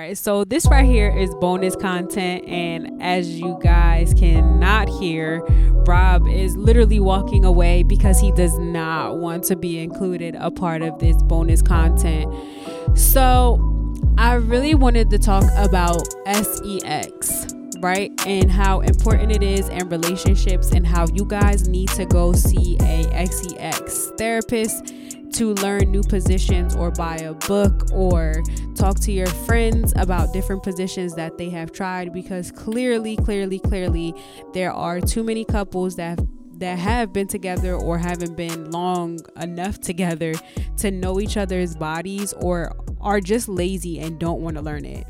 All right, so this right here is bonus content, and as you guys cannot hear, Rob is literally walking away because he does not want to be included a part of this bonus content. So, I really wanted to talk about sex, right? And how important it is in relationships, and how you guys need to go see a sex therapist to learn new positions or buy a book or talk to your friends about different positions that they have tried because clearly clearly clearly there are too many couples that that have been together or haven't been long enough together to know each other's bodies or are just lazy and don't want to learn it.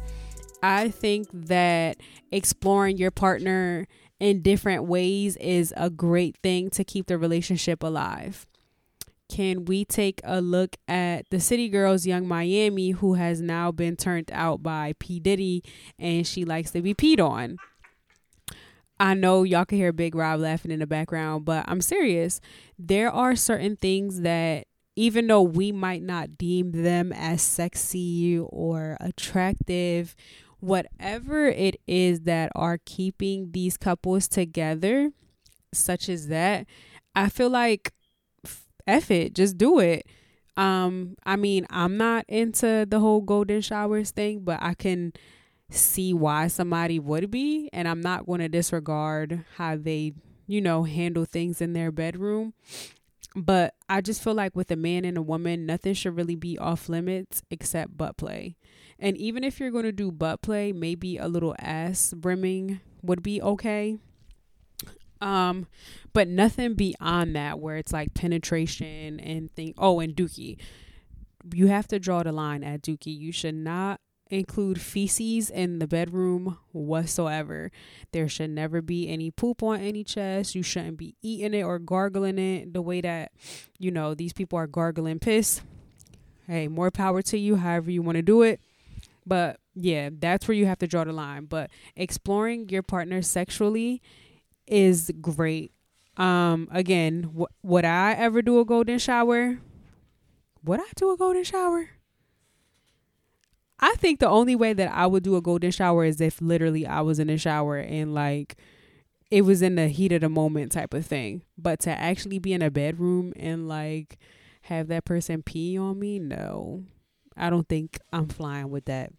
I think that exploring your partner in different ways is a great thing to keep the relationship alive can we take a look at the City Girls Yung Miami, who has now been turned out by P. Diddy and she likes to be peed on? I know y'all can hear Big Rob laughing in the background, but I'm serious. There are certain things that, even though we might not deem them as sexy or attractive, whatever it is that are keeping these couples together, such as that, I feel like F it, just do it. Um, I mean, I'm not into the whole golden showers thing, but I can see why somebody would be, and I'm not going to disregard how they, you know, handle things in their bedroom. But I just feel like with a man and a woman, nothing should really be off limits except butt play. And even if you're going to do butt play, maybe a little ass brimming would be okay. Um, but nothing beyond that where it's like penetration and thing. Oh, and Dookie, you have to draw the line at Dookie. You should not include feces in the bedroom whatsoever. There should never be any poop on any chest. You shouldn't be eating it or gargling it the way that, you know, these people are gargling piss. Hey, more power to you, however you want to do it. But yeah, that's where you have to draw the line. But exploring your partner sexually is great. Um, again, would I ever do a golden shower? Would I do a golden shower? I think the only way that I would do a golden shower is if literally I was in a shower and like it was in the heat of the moment type of thing. But to actually be in a bedroom and like have that person pee on me, no. I don't think I'm flying with that.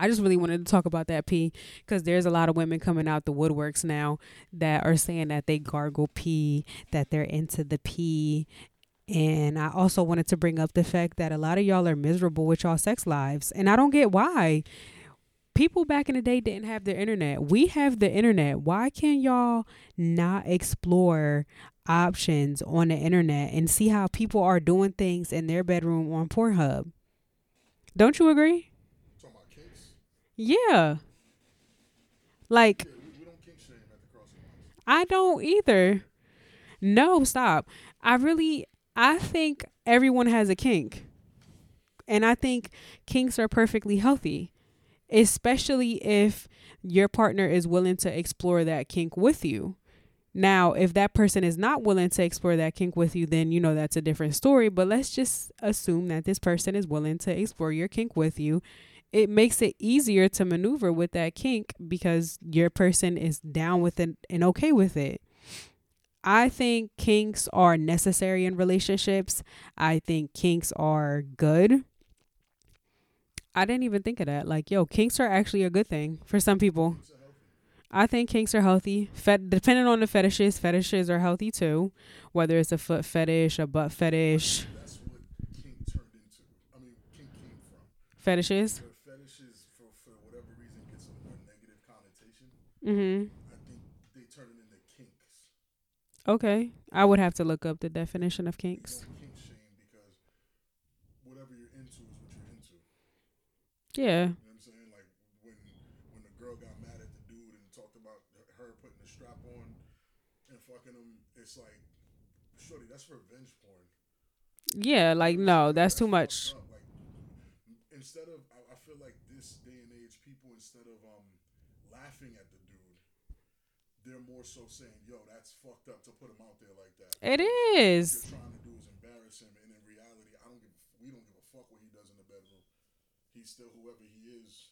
I just really wanted to talk about that pee because there's a lot of women coming out the woodworks now that are saying that they gargle pee, that they're into the pee. And I also wanted to bring up the fact that a lot of y'all are miserable with y'all sex lives. And I don't get why. People back in the day didn't have the internet. We have the internet. Why can't y'all not explore options on the internet and see how people are doing things in their bedroom on Pornhub? Don't you agree? Yeah. Like I don't either. No, stop. I really I think everyone has a kink. And I think kinks are perfectly healthy, especially if your partner is willing to explore that kink with you. Now, if that person is not willing to explore that kink with you, then you know that's a different story. But let's just assume that this person is willing to explore your kink with you it makes it easier to maneuver with that kink because your person is down with it and okay with it. I think kinks are necessary in relationships. I think kinks are good. I didn't even think of that. Like, yo, kinks are actually a good thing for some people. I think kinks are healthy. Fet- depending on the fetishes, fetishes are healthy too. Whether it's a foot fetish, a butt fetish. I mean, fetishes. Mm-hmm. I think they turn it into kinks. Okay, I would have to look up the definition of kinks. Kink shame because whatever you're into is what you're into. Yeah. You know what I'm saying? Like when when the girl got mad at the dude and talked about her putting the strap on and fucking him, it's like, shorty, that's revenge porn. Yeah, like no, that's, that's too much. Like, instead of, I, I feel like this day and age, people instead of um laughing at the they're more so saying, "Yo, that's fucked up to put him out there like that." It is. What you're trying to do is embarrass him, and in reality, I don't give. We don't give a fuck what he does in the bedroom. he's still whoever he is.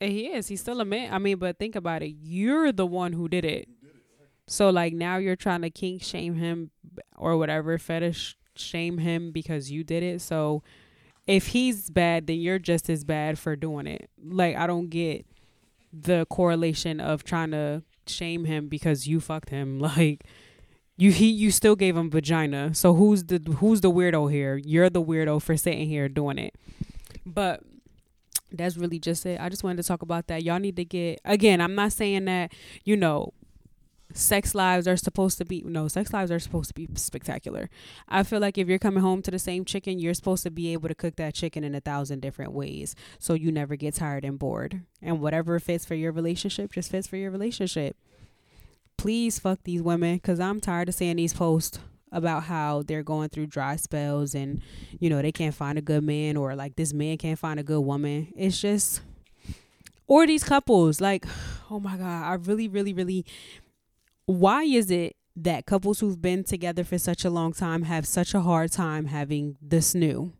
And he is. He's still a man. I mean, but think about it. You're the one who did it. So like now you're trying to kink shame him or whatever fetish shame him because you did it. So if he's bad, then you're just as bad for doing it. Like I don't get the correlation of trying to shame him because you fucked him. Like you he you still gave him vagina. So who's the who's the weirdo here? You're the weirdo for sitting here doing it. But that's really just it. I just wanted to talk about that. Y'all need to get again, I'm not saying that, you know, sex lives are supposed to be no sex lives are supposed to be spectacular. I feel like if you're coming home to the same chicken you're supposed to be able to cook that chicken in a thousand different ways so you never get tired and bored. And whatever fits for your relationship just fits for your relationship. Please fuck these women because i'm tired of seeing these posts about how they're going through dry spells and you know they can't find a good man or like this man can't find a good woman. It's just or these couples like oh my god i really really really why is it that couples who've been together for such a long time have such a hard time having this new?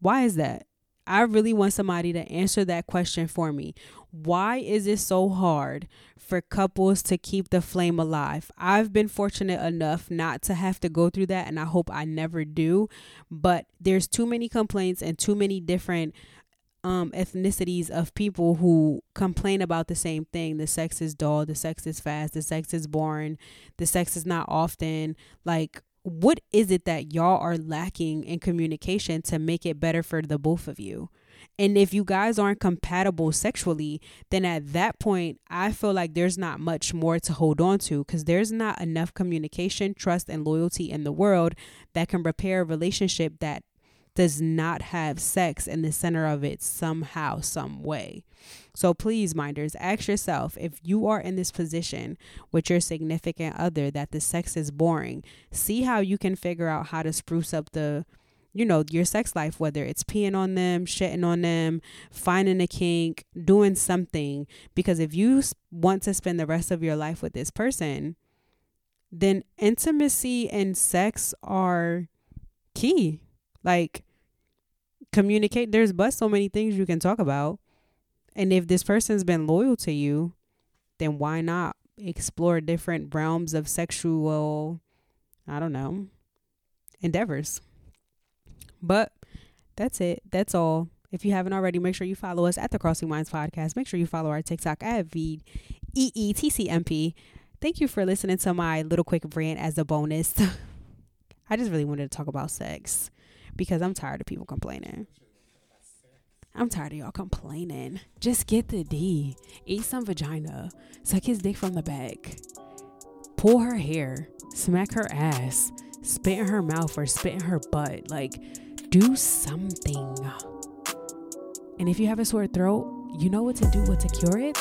Why is that? I really want somebody to answer that question for me. Why is it so hard for couples to keep the flame alive? I've been fortunate enough not to have to go through that, and I hope I never do. But there's too many complaints and too many different um, ethnicities of people who complain about the same thing. The sex is dull, the sex is fast, the sex is boring, the sex is not often. Like, what is it that y'all are lacking in communication to make it better for the both of you? And if you guys aren't compatible sexually, then at that point, I feel like there's not much more to hold on to because there's not enough communication, trust, and loyalty in the world that can repair a relationship that does not have sex in the center of it somehow, some way. So please, minders, ask yourself if you are in this position with your significant other that the sex is boring, see how you can figure out how to spruce up the you know, your sex life, whether it's peeing on them, shitting on them, finding a kink, doing something. Because if you want to spend the rest of your life with this person, then intimacy and sex are key. Like, communicate. There's but so many things you can talk about. And if this person's been loyal to you, then why not explore different realms of sexual, I don't know, endeavors? But that's it. That's all. If you haven't already, make sure you follow us at the Crossing Minds Podcast. Make sure you follow our TikTok at V E E T C M P. Thank you for listening to my little quick rant as a bonus. I just really wanted to talk about sex because I'm tired of people complaining. I'm tired of y'all complaining. Just get the D. Eat some vagina. Suck his dick from the back. Pull her hair. Smack her ass. Spit in her mouth or spit in her butt. Like, do something. And if you have a sore throat, you know what to do, what to cure it?